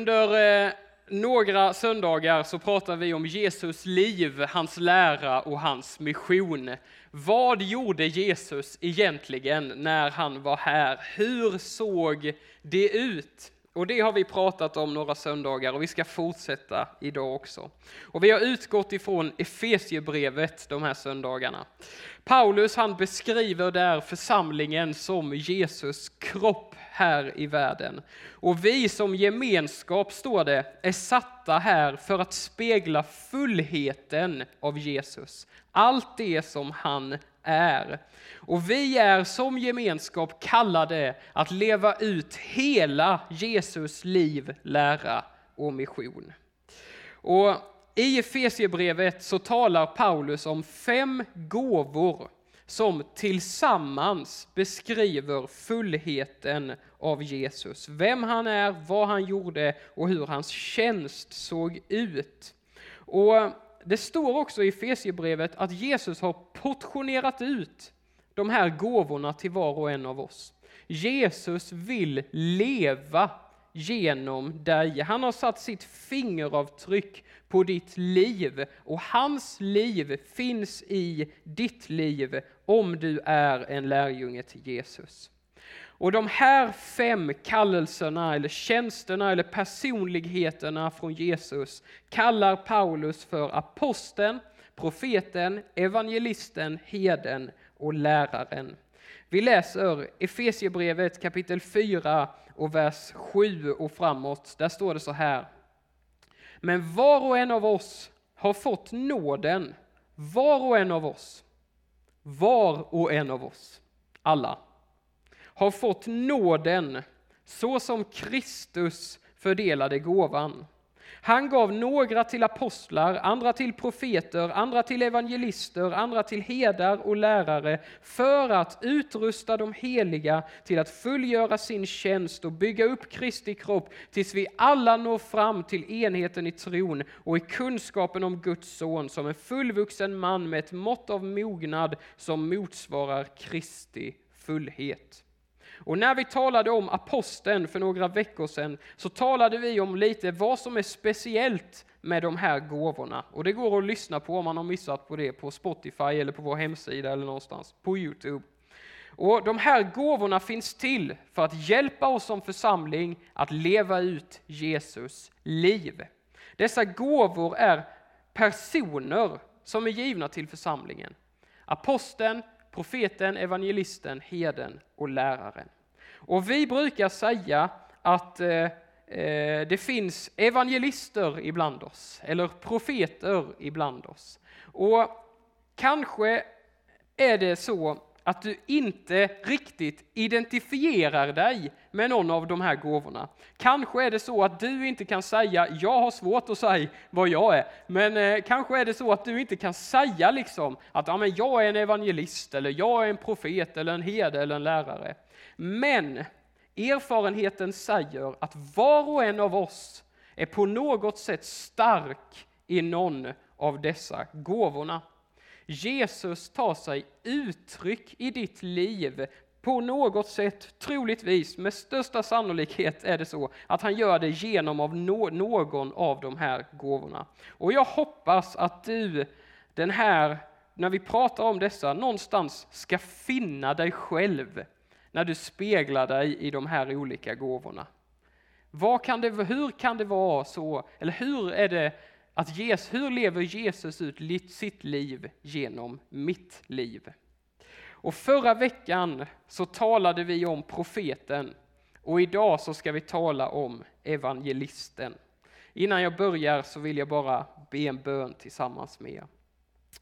Under eh, några söndagar så pratar vi om Jesus liv, hans lära och hans mission. Vad gjorde Jesus egentligen när han var här? Hur såg det ut? Och det har vi pratat om några söndagar och vi ska fortsätta idag också. Och vi har utgått ifrån Efesiebrevet de här söndagarna. Paulus han beskriver där församlingen som Jesus kropp här i världen. Och vi som gemenskap, står det, är satta här för att spegla fullheten av Jesus. Allt det som han är. Och vi är som gemenskap kallade att leva ut hela Jesus liv, lära och mission. Och i Efesiebrevet så talar Paulus om fem gåvor som tillsammans beskriver fullheten av Jesus. Vem han är, vad han gjorde och hur hans tjänst såg ut. Och det står också i Efesierbrevet att Jesus har portionerat ut de här gåvorna till var och en av oss. Jesus vill leva genom dig. Han har satt sitt fingeravtryck på ditt liv och hans liv finns i ditt liv om du är en lärjunge till Jesus. Och de här fem kallelserna, eller tjänsterna, eller personligheterna från Jesus kallar Paulus för aposteln, profeten, evangelisten, heden och läraren. Vi läser Efesiebrevet kapitel 4 och vers 7 och framåt. Där står det så här. Men var och en av oss har fått nåden, var och en av oss, var och en av oss, alla, har fått nåden så som Kristus fördelade gåvan. Han gav några till apostlar, andra till profeter, andra till evangelister, andra till herdar och lärare för att utrusta de heliga till att fullgöra sin tjänst och bygga upp Kristi kropp tills vi alla når fram till enheten i tron och i kunskapen om Guds son som en fullvuxen man med ett mått av mognad som motsvarar Kristi fullhet. Och när vi talade om aposteln för några veckor sedan så talade vi om lite vad som är speciellt med de här gåvorna. Och det går att lyssna på om man har missat på det på Spotify eller på vår hemsida eller någonstans på Youtube. Och De här gåvorna finns till för att hjälpa oss som församling att leva ut Jesus liv. Dessa gåvor är personer som är givna till församlingen. Aposteln, profeten, evangelisten, heden och läraren. Och vi brukar säga att eh, eh, det finns evangelister ibland oss, eller profeter ibland oss. Och kanske är det så att du inte riktigt identifierar dig med någon av de här gåvorna. Kanske är det så att du inte kan säga, jag har svårt att säga vad jag är, men eh, kanske är det så att du inte kan säga liksom att ja, men jag är en evangelist, eller jag är en profet, eller en herde eller en lärare. Men erfarenheten säger att var och en av oss är på något sätt stark i någon av dessa gåvorna. Jesus tar sig uttryck i ditt liv på något sätt, troligtvis, med största sannolikhet är det så att han gör det genom av någon av de här gåvorna. Och jag hoppas att du den här, när vi pratar om dessa, någonstans ska finna dig själv när du speglar dig i de här olika gåvorna. Vad kan det, hur kan det vara så, eller hur är det att Jesus, hur lever Jesus ut sitt liv genom mitt liv? Och förra veckan så talade vi om profeten och idag så ska vi tala om evangelisten. Innan jag börjar så vill jag bara be en bön tillsammans med er.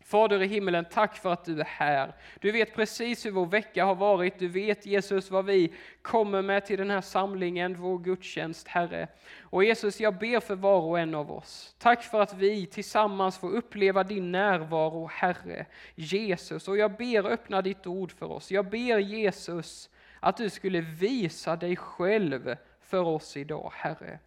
Fader i himmelen, tack för att du är här. Du vet precis hur vår vecka har varit. Du vet Jesus vad vi kommer med till den här samlingen, vår gudstjänst, Herre. Och Jesus, jag ber för var och en av oss. Tack för att vi tillsammans får uppleva din närvaro, Herre. Jesus, och jag ber öppna ditt ord för oss. Jag ber Jesus att du skulle visa dig själv för oss idag, Herre.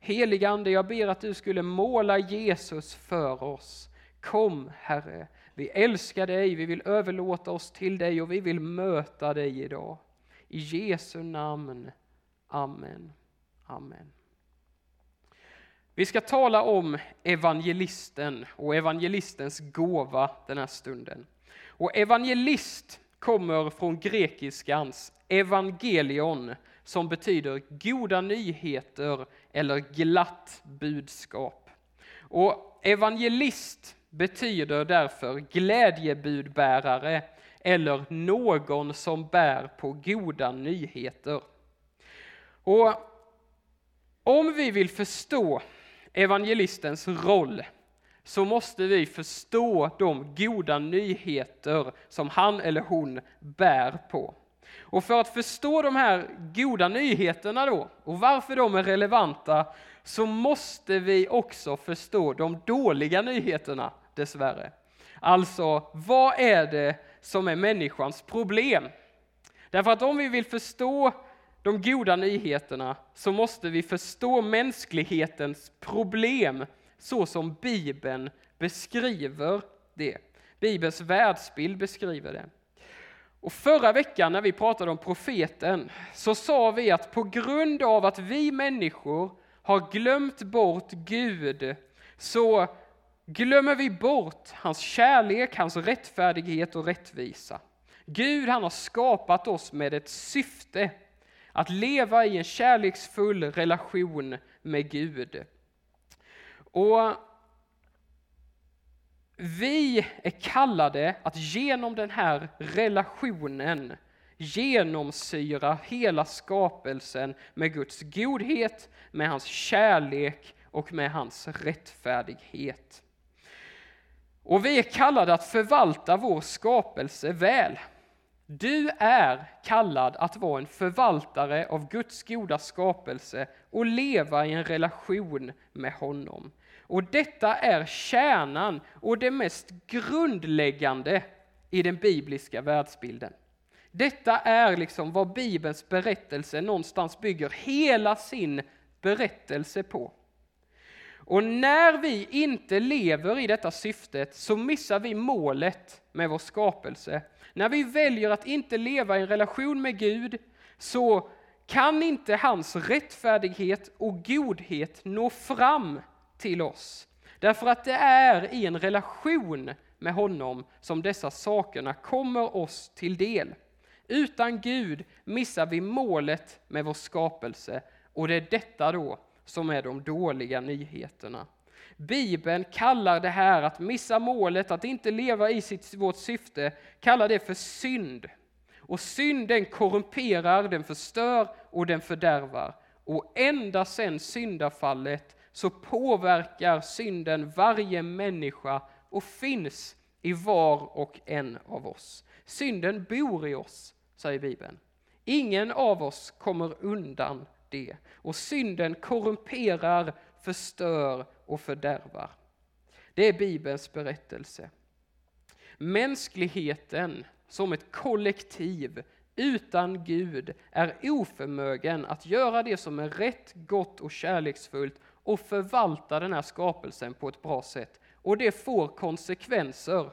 Heligande, jag ber att du skulle måla Jesus för oss. Kom Herre, vi älskar dig, vi vill överlåta oss till dig och vi vill möta dig idag. I Jesu namn. Amen. Amen. Vi ska tala om evangelisten och evangelistens gåva den här stunden. Och evangelist kommer från grekiskans evangelion som betyder goda nyheter eller glatt budskap. Och evangelist betyder därför glädjebudbärare eller någon som bär på goda nyheter. Och om vi vill förstå evangelistens roll så måste vi förstå de goda nyheter som han eller hon bär på. Och för att förstå de här goda nyheterna då, och varför de är relevanta, så måste vi också förstå de dåliga nyheterna, dessvärre. Alltså, vad är det som är människans problem? Därför att om vi vill förstå de goda nyheterna så måste vi förstå mänsklighetens problem så som Bibeln beskriver det. Bibelns världsbild beskriver det. Och förra veckan när vi pratade om profeten så sa vi att på grund av att vi människor har glömt bort Gud så glömmer vi bort hans kärlek, hans rättfärdighet och rättvisa. Gud han har skapat oss med ett syfte, att leva i en kärleksfull relation med Gud. Och vi är kallade att genom den här relationen genomsyra hela skapelsen med Guds godhet, med hans kärlek och med hans rättfärdighet. Och vi är kallade att förvalta vår skapelse väl. Du är kallad att vara en förvaltare av Guds goda skapelse och leva i en relation med honom. Och detta är kärnan och det mest grundläggande i den bibliska världsbilden. Detta är liksom vad Bibelns berättelse någonstans bygger hela sin berättelse på. Och när vi inte lever i detta syftet så missar vi målet med vår skapelse. När vi väljer att inte leva i en relation med Gud så kan inte hans rättfärdighet och godhet nå fram till oss. Därför att det är i en relation med honom som dessa sakerna kommer oss till del. Utan Gud missar vi målet med vår skapelse och det är detta då som är de dåliga nyheterna. Bibeln kallar det här att missa målet, att inte leva i sitt, vårt syfte, kallar det för synd. Och synd den korrumperar, den förstör och den fördärvar. Och ända sedan syndafallet så påverkar synden varje människa och finns i var och en av oss. Synden bor i oss, säger Bibeln. Ingen av oss kommer undan det. Och synden korrumperar, förstör och fördärvar. Det är Bibelns berättelse. Mänskligheten som ett kollektiv utan Gud är oförmögen att göra det som är rätt, gott och kärleksfullt och förvalta den här skapelsen på ett bra sätt. Och det får konsekvenser.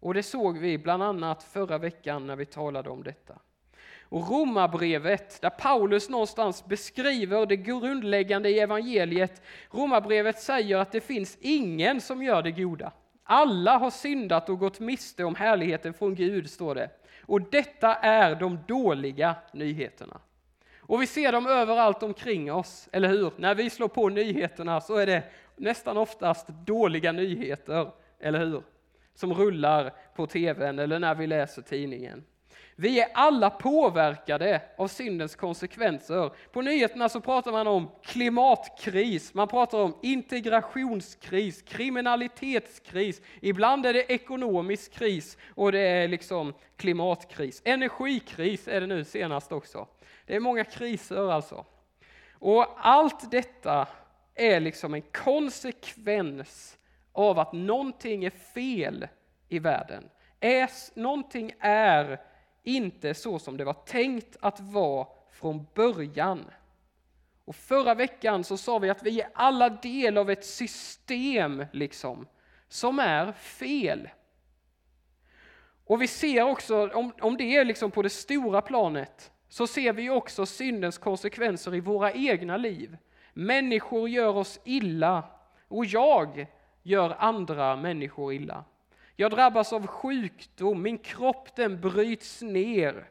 Och det såg vi bland annat förra veckan när vi talade om detta. Och Romarbrevet, där Paulus någonstans beskriver det grundläggande i evangeliet. Romarbrevet säger att det finns ingen som gör det goda. Alla har syndat och gått miste om härligheten från Gud, står det. Och detta är de dåliga nyheterna. Och vi ser dem överallt omkring oss, eller hur? När vi slår på nyheterna så är det nästan oftast dåliga nyheter, eller hur? Som rullar på tvn eller när vi läser tidningen. Vi är alla påverkade av syndens konsekvenser. På nyheterna så pratar man om klimatkris, man pratar om integrationskris, kriminalitetskris, ibland är det ekonomisk kris och det är liksom klimatkris. Energikris är det nu senast också. Det är många kriser alltså. Och allt detta är liksom en konsekvens av att någonting är fel i världen. Är, någonting är inte så som det var tänkt att vara från början. Och förra veckan så sa vi att vi är alla del av ett system liksom, som är fel. Och vi ser också, om, om det är liksom på det stora planet, så ser vi också syndens konsekvenser i våra egna liv. Människor gör oss illa och jag gör andra människor illa. Jag drabbas av sjukdom, min kropp den bryts ner.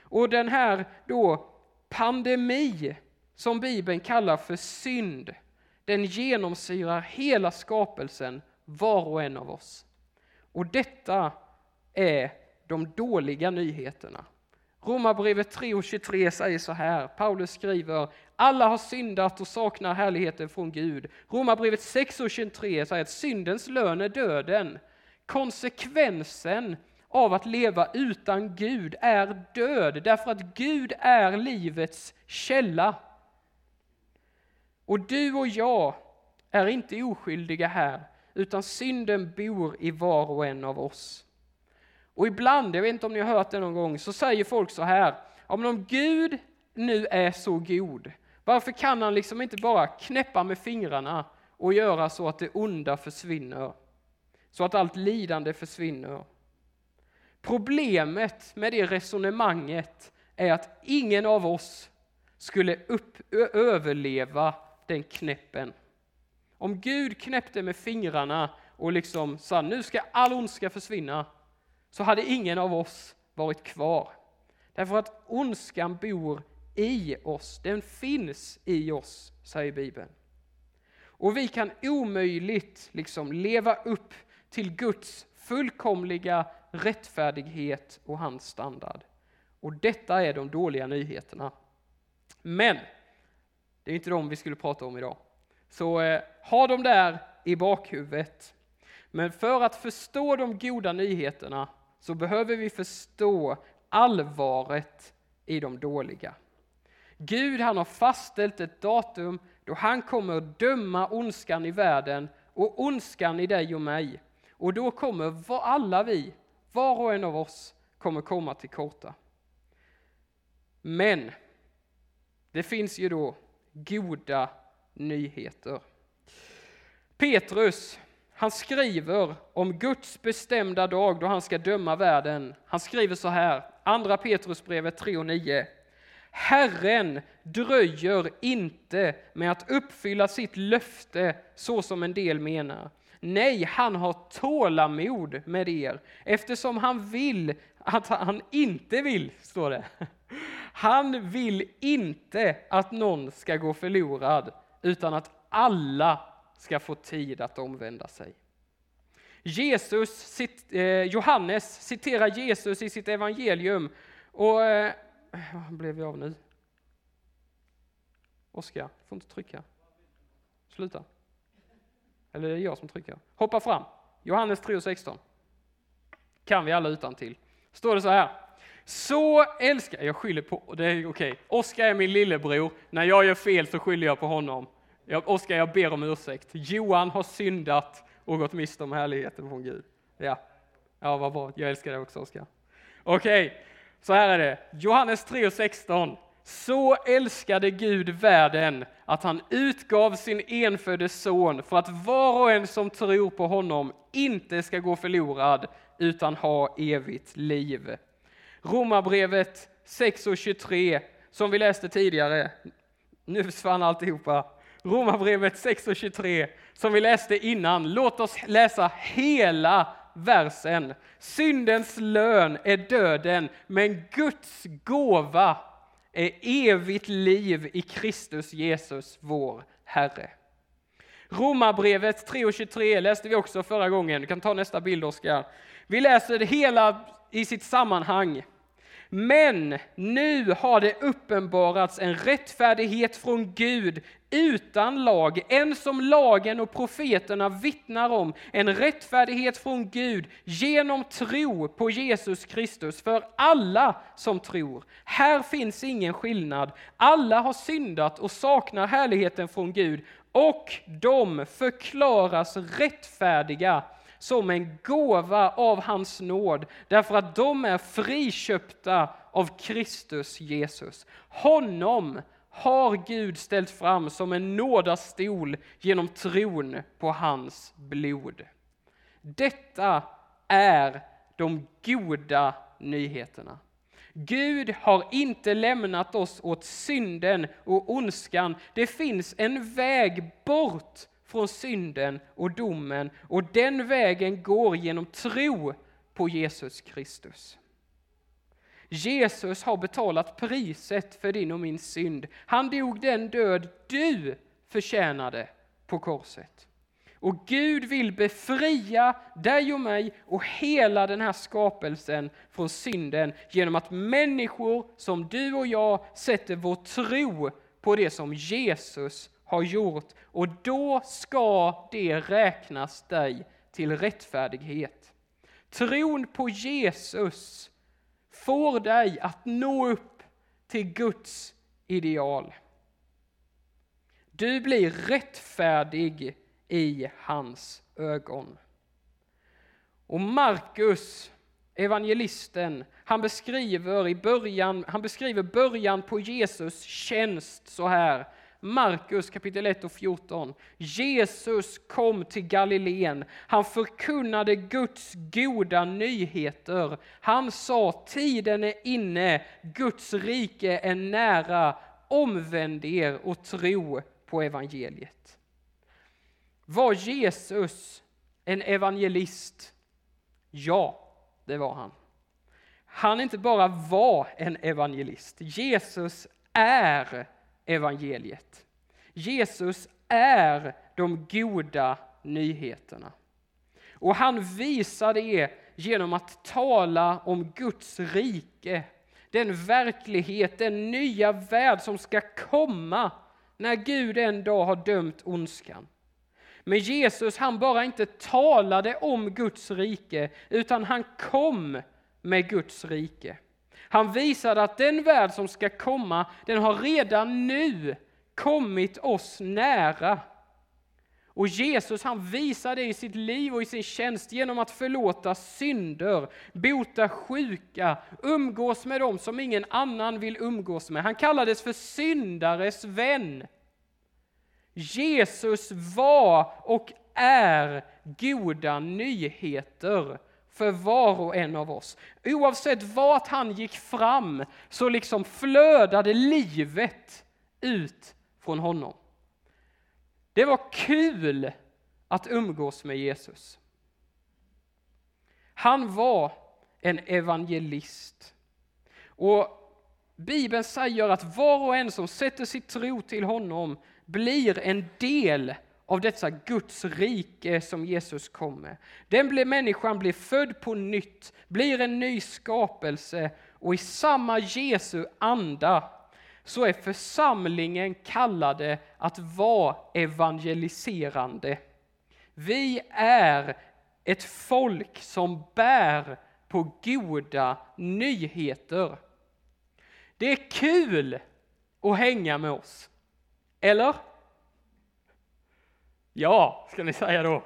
Och den här då pandemi som Bibeln kallar för synd, den genomsyrar hela skapelsen, var och en av oss. Och detta är de dåliga nyheterna. Romarbrevet 3.23 säger så här, Paulus skriver, alla har syndat och saknar härligheten från Gud. Romarbrevet 6.23 säger att syndens lön är döden. Konsekvensen av att leva utan Gud är död, därför att Gud är livets källa. Och du och jag är inte oskyldiga här, utan synden bor i var och en av oss. Och ibland, jag vet inte om ni har hört det någon gång, så säger folk så här, om Gud nu är så god, varför kan han liksom inte bara knäppa med fingrarna och göra så att det onda försvinner? Så att allt lidande försvinner. Problemet med det resonemanget är att ingen av oss skulle upp, överleva den knäppen. Om Gud knäppte med fingrarna och liksom sa nu ska all ondska försvinna, så hade ingen av oss varit kvar. Därför att ondskan bor i oss, den finns i oss, säger Bibeln. Och vi kan omöjligt liksom leva upp till Guds fullkomliga rättfärdighet och hans standard. Och detta är de dåliga nyheterna. Men, det är inte de vi skulle prata om idag. Så eh, ha dem där i bakhuvudet. Men för att förstå de goda nyheterna så behöver vi förstå allvaret i de dåliga. Gud han har fastställt ett datum då han kommer att döma ondskan i världen och ondskan i dig och mig. Och då kommer alla vi, var och en av oss, kommer komma till korta. Men det finns ju då goda nyheter. Petrus, han skriver om Guds bestämda dag då han ska döma världen. Han skriver så här, Andra Petrusbrevet 3 och 9. Herren dröjer inte med att uppfylla sitt löfte så som en del menar. Nej, han har tålamod med er eftersom han vill att han inte vill, står det. Han vill inte att någon ska gå förlorad utan att alla ska få tid att omvända sig. Jesus, eh, Johannes citerar Jesus i sitt evangelium och eh, vad blev vi av nu? Oskar, får inte trycka. Sluta. Eller det är jag som trycker? Hoppa fram. Johannes 3.16. Kan vi alla utan till. Står det så här. Så älskar, jag skyller på, det är okej. Okay. Oskar är min lillebror. När jag gör fel så skyller jag på honom. Oskar, jag ber om ursäkt. Johan har syndat och gått miste om härligheten från Gud. Ja, ja vad bra. Jag älskar dig också, Oskar. Okej, okay. så här är det. Johannes 3.16. Så älskade Gud världen att han utgav sin enfödde son för att var och en som tror på honom inte ska gå förlorad utan ha evigt liv. Romarbrevet 6.23 som vi läste tidigare, nu försvann alltihopa. Romarbrevet 6.23 som vi läste innan, låt oss läsa hela versen. Syndens lön är döden, men Guds gåva är evigt liv i Kristus Jesus, vår Herre. Romarbrevet 3.23 läste vi också förra gången. Du kan ta nästa bild, Oskar. Vi läser det hela i sitt sammanhang. Men nu har det uppenbarats en rättfärdighet från Gud utan lag, en som lagen och profeterna vittnar om, en rättfärdighet från Gud genom tro på Jesus Kristus för alla som tror. Här finns ingen skillnad. Alla har syndat och saknar härligheten från Gud och de förklaras rättfärdiga som en gåva av hans nåd, därför att de är friköpta av Kristus Jesus. Honom har Gud ställt fram som en nådastol genom tron på hans blod. Detta är de goda nyheterna. Gud har inte lämnat oss åt synden och ondskan. Det finns en väg bort från synden och domen och den vägen går genom tro på Jesus Kristus. Jesus har betalat priset för din och min synd. Han dog den död du förtjänade på korset. Och Gud vill befria dig och mig och hela den här skapelsen från synden genom att människor som du och jag sätter vår tro på det som Jesus har gjort och då ska det räknas dig till rättfärdighet. Tron på Jesus får dig att nå upp till Guds ideal. Du blir rättfärdig i hans ögon. Och Markus, evangelisten, han beskriver, i början, han beskriver början på Jesus tjänst så här. Markus kapitel 1 och 14. Jesus kom till Galileen. Han förkunnade Guds goda nyheter. Han sa tiden är inne, Guds rike är nära. Omvänd er och tro på evangeliet. Var Jesus en evangelist? Ja, det var han. Han inte bara var en evangelist, Jesus är evangeliet. Jesus är de goda nyheterna. Och han visar det genom att tala om Guds rike, den verklighet, den nya värld som ska komma när Gud en dag har dömt ondskan. Men Jesus han bara inte talade om Guds rike, utan han kom med Guds rike. Han visade att den värld som ska komma, den har redan nu kommit oss nära. Och Jesus han visar det i sitt liv och i sin tjänst genom att förlåta synder, bota sjuka, umgås med dem som ingen annan vill umgås med. Han kallades för syndares vän. Jesus var och är goda nyheter för var och en av oss. Oavsett vart han gick fram så liksom flödade livet ut från honom. Det var kul att umgås med Jesus. Han var en evangelist. Och Bibeln säger att var och en som sätter sitt tro till honom blir en del av detta Guds rike som Jesus kommer. Den blir, människan blir född på nytt, blir en ny skapelse och i samma Jesu anda så är församlingen kallade att vara evangeliserande. Vi är ett folk som bär på goda nyheter. Det är kul att hänga med oss. Eller? Ja, ska ni säga då.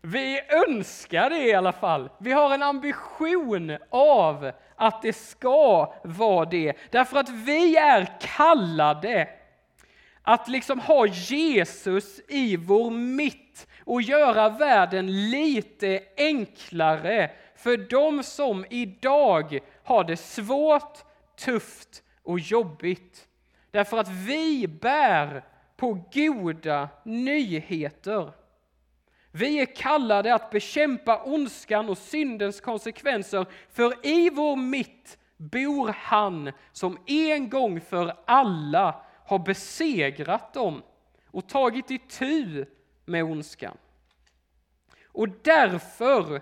Vi önskar det i alla fall. Vi har en ambition av att det ska vara det. Därför att vi är kallade att liksom ha Jesus i vår mitt och göra världen lite enklare för de som idag har det svårt, tufft och jobbigt. Därför att vi bär på goda nyheter. Vi är kallade att bekämpa ondskan och syndens konsekvenser, för i vår mitt bor han som en gång för alla har besegrat dem och tagit itu med ondskan. Och därför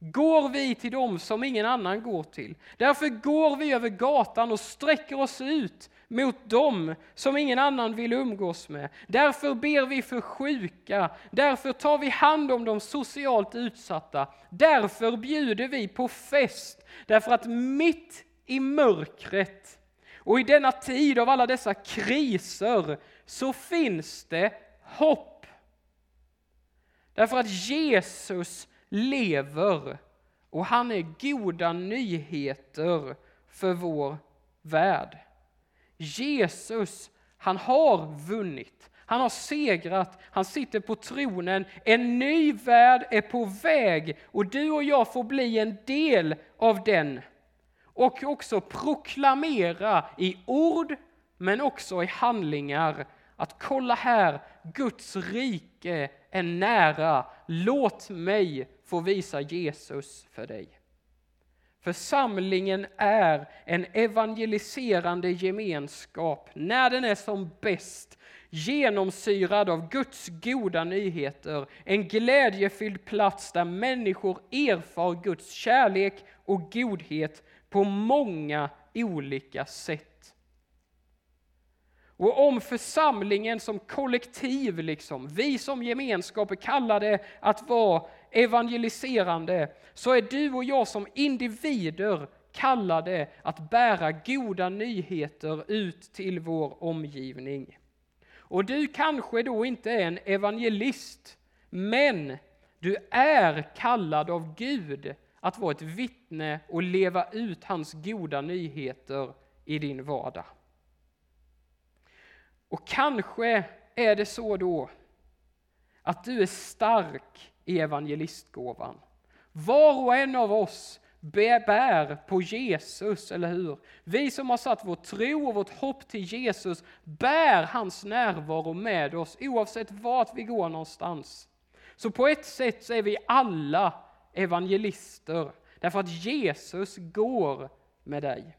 går vi till dem som ingen annan går till. Därför går vi över gatan och sträcker oss ut mot dem som ingen annan vill umgås med. Därför ber vi för sjuka, därför tar vi hand om de socialt utsatta. Därför bjuder vi på fest, därför att mitt i mörkret och i denna tid av alla dessa kriser så finns det hopp. Därför att Jesus lever och han är goda nyheter för vår värld. Jesus, han har vunnit. Han har segrat, han sitter på tronen. En ny värld är på väg och du och jag får bli en del av den. och också proklamera i ord men också i handlingar att kolla här, Guds rike är nära. Låt mig få visa Jesus för dig. Församlingen är en evangeliserande gemenskap när den är som bäst genomsyrad av Guds goda nyheter, en glädjefylld plats där människor erfar Guds kärlek och godhet på många olika sätt. Och om församlingen som kollektiv, liksom, vi som gemenskap är kallade att vara evangeliserande, så är du och jag som individer kallade att bära goda nyheter ut till vår omgivning. Och du kanske då inte är en evangelist, men du är kallad av Gud att vara ett vittne och leva ut hans goda nyheter i din vardag. Och kanske är det så då att du är stark i evangelistgåvan. Var och en av oss bär på Jesus, eller hur? Vi som har satt vår tro och vårt hopp till Jesus bär hans närvaro med oss oavsett vart vi går någonstans. Så på ett sätt så är vi alla evangelister därför att Jesus går med dig.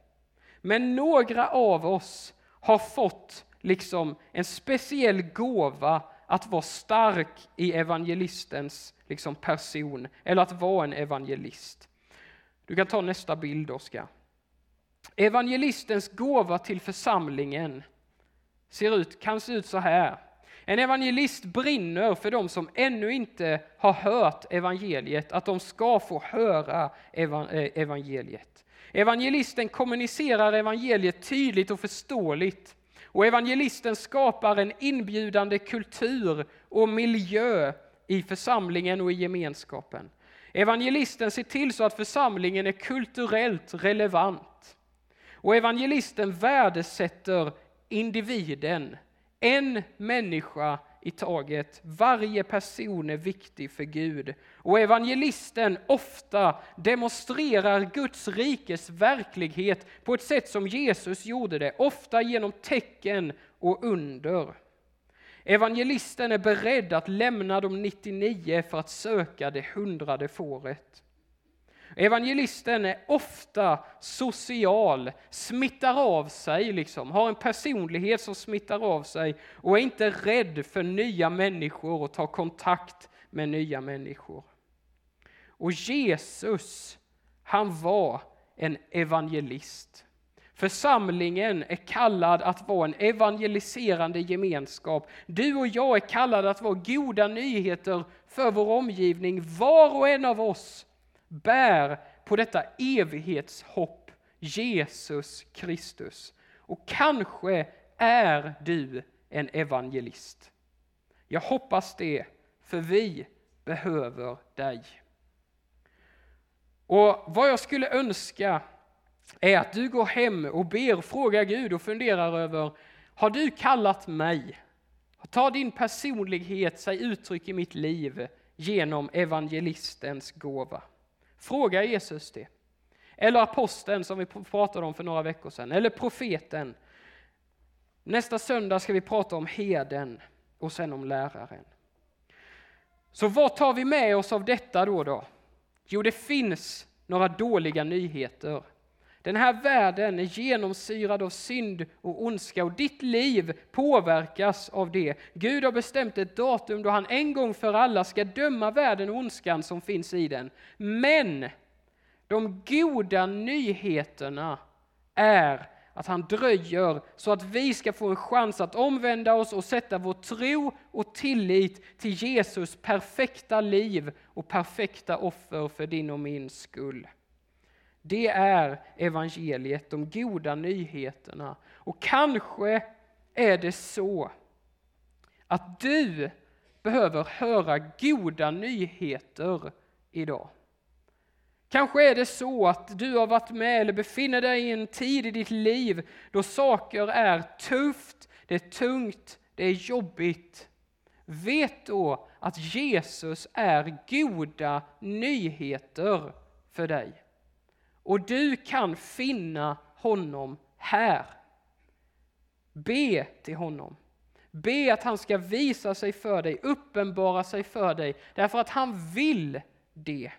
Men några av oss har fått liksom en speciell gåva att vara stark i evangelistens liksom person, eller att vara en evangelist. Du kan ta nästa bild, Oskar. Evangelistens gåva till församlingen ser ut, kan se ut så här. En evangelist brinner för de som ännu inte har hört evangeliet, att de ska få höra eh, evangeliet. Evangelisten kommunicerar evangeliet tydligt och förståeligt. Och evangelisten skapar en inbjudande kultur och miljö i församlingen och i gemenskapen. Evangelisten ser till så att församlingen är kulturellt relevant. Och evangelisten värdesätter individen, en människa i taget. Varje person är viktig för Gud. Och evangelisten ofta demonstrerar Guds rikes verklighet på ett sätt som Jesus gjorde det, ofta genom tecken och under. Evangelisten är beredd att lämna de 99 för att söka det hundrade fåret. Evangelisten är ofta social, smittar av sig, liksom, har en personlighet som smittar av sig och är inte rädd för nya människor och tar kontakt med nya människor. Och Jesus, han var en evangelist. Församlingen är kallad att vara en evangeliserande gemenskap. Du och jag är kallade att vara goda nyheter för vår omgivning. Var och en av oss bär på detta evighetshopp, Jesus Kristus. Och kanske är du en evangelist. Jag hoppas det, för vi behöver dig. Och vad jag skulle önska är att du går hem och ber, frågar Gud och funderar över, har du kallat mig? Tar din personlighet sig uttryck i mitt liv genom evangelistens gåva? Fråga Jesus det. Eller aposteln som vi pratade om för några veckor sedan, eller profeten. Nästa söndag ska vi prata om heden och sen om läraren. Så vad tar vi med oss av detta då? då? Jo, det finns några dåliga nyheter. Den här världen är genomsyrad av synd och ondska och ditt liv påverkas av det. Gud har bestämt ett datum då han en gång för alla ska döma världen och ondskan som finns i den. Men de goda nyheterna är att han dröjer så att vi ska få en chans att omvända oss och sätta vår tro och tillit till Jesus perfekta liv och perfekta offer för din och min skull. Det är evangeliet, de goda nyheterna. Och kanske är det så att du behöver höra goda nyheter idag. Kanske är det så att du har varit med eller befinner dig i en tid i ditt liv då saker är tufft, det är tungt, det är jobbigt. Vet då att Jesus är goda nyheter för dig. Och du kan finna honom här. Be till honom. Be att han ska visa sig för dig, uppenbara sig för dig, därför att han vill det.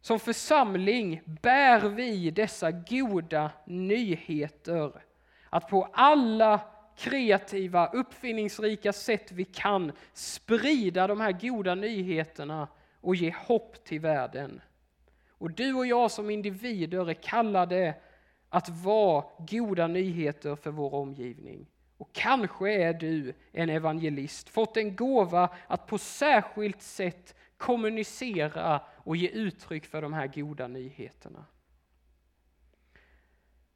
Som församling bär vi dessa goda nyheter. Att på alla kreativa, uppfinningsrika sätt vi kan sprida de här goda nyheterna och ge hopp till världen. Och du och jag som individer är kallade att vara goda nyheter för vår omgivning. Och kanske är du en evangelist, fått en gåva att på särskilt sätt kommunicera och ge uttryck för de här goda nyheterna.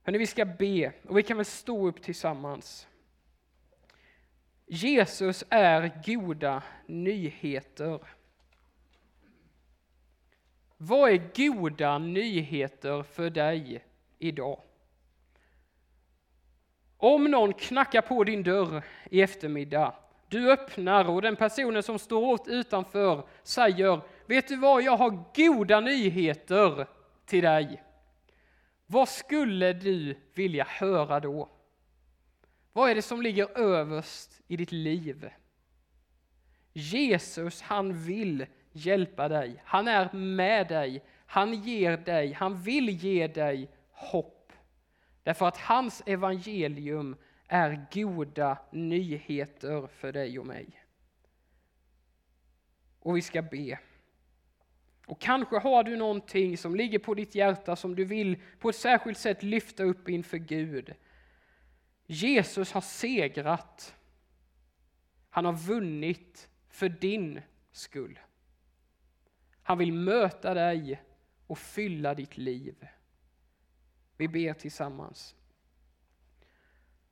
Hörrni, vi ska be och vi kan väl stå upp tillsammans. Jesus är goda nyheter. Vad är goda nyheter för dig idag? Om någon knackar på din dörr i eftermiddag, du öppnar och den personen som står utanför säger Vet du vad, jag har goda nyheter till dig. Vad skulle du vilja höra då? Vad är det som ligger överst i ditt liv? Jesus, han vill hjälpa dig. Han är med dig. Han ger dig, han vill ge dig hopp. Därför att hans evangelium är goda nyheter för dig och mig. Och vi ska be. Och kanske har du någonting som ligger på ditt hjärta som du vill på ett särskilt sätt lyfta upp inför Gud. Jesus har segrat. Han har vunnit för din skull. Han vill möta dig och fylla ditt liv. Vi ber tillsammans.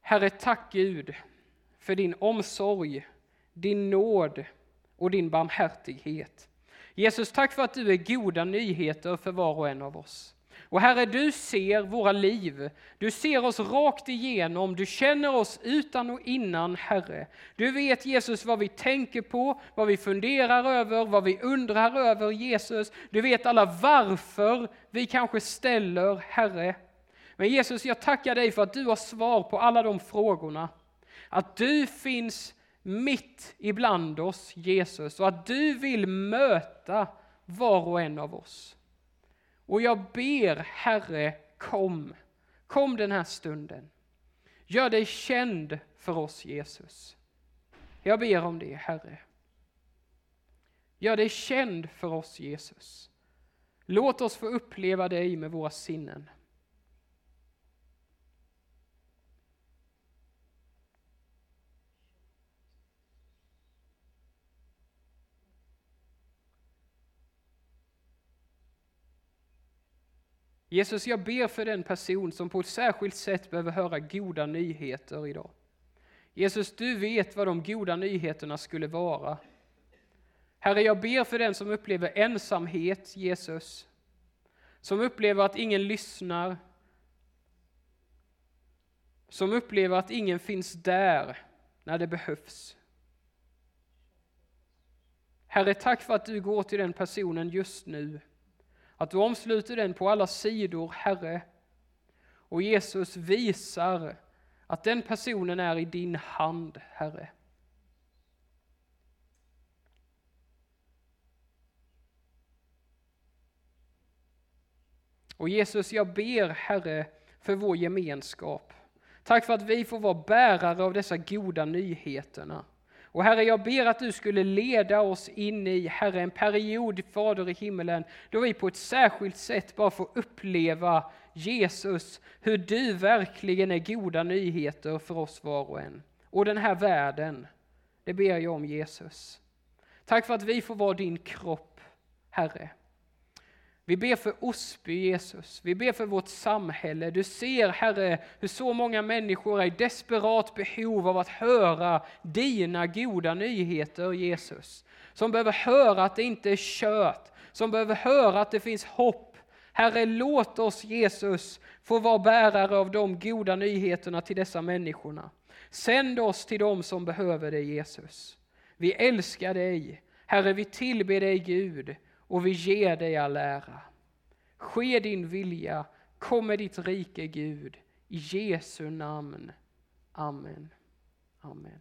Herre, tack Gud för din omsorg, din nåd och din barmhärtighet. Jesus, tack för att du är goda nyheter för var och en av oss. Och Herre, du ser våra liv. Du ser oss rakt igenom. Du känner oss utan och innan, Herre. Du vet, Jesus, vad vi tänker på, vad vi funderar över, vad vi undrar över, Jesus. Du vet alla varför vi kanske ställer, Herre. Men Jesus, jag tackar dig för att du har svar på alla de frågorna. Att du finns mitt ibland oss, Jesus, och att du vill möta var och en av oss. Och jag ber, Herre, kom. Kom den här stunden. Gör dig känd för oss, Jesus. Jag ber om det, Herre. Gör dig känd för oss, Jesus. Låt oss få uppleva dig med våra sinnen. Jesus, jag ber för den person som på ett särskilt sätt behöver höra goda nyheter idag. Jesus, du vet vad de goda nyheterna skulle vara. Herre, jag ber för den som upplever ensamhet, Jesus. Som upplever att ingen lyssnar. Som upplever att ingen finns där när det behövs. Herre, tack för att du går till den personen just nu. Att du omsluter den på alla sidor, Herre. Och Jesus visar att den personen är i din hand, Herre. Och Jesus, jag ber, Herre, för vår gemenskap. Tack för att vi får vara bärare av dessa goda nyheterna. Och Herre, jag ber att du skulle leda oss in i, Herre, en period, Fader i himmelen, då vi på ett särskilt sätt bara får uppleva Jesus, hur du verkligen är goda nyheter för oss var och en. Och den här världen, det ber jag om Jesus. Tack för att vi får vara din kropp, Herre. Vi ber för Osby, Jesus. Vi ber för vårt samhälle. Du ser, Herre, hur så många människor är i desperat behov av att höra dina goda nyheter, Jesus. Som behöver höra att det inte är kört, som behöver höra att det finns hopp. Herre, låt oss, Jesus, få vara bärare av de goda nyheterna till dessa människorna. Sänd oss till dem som behöver det, Jesus. Vi älskar dig. Herre, vi tillber dig, Gud och vi ger dig all ära. Ske din vilja, kom med ditt rike Gud. I Jesu namn. Amen. Amen.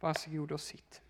Varsågod och sitt.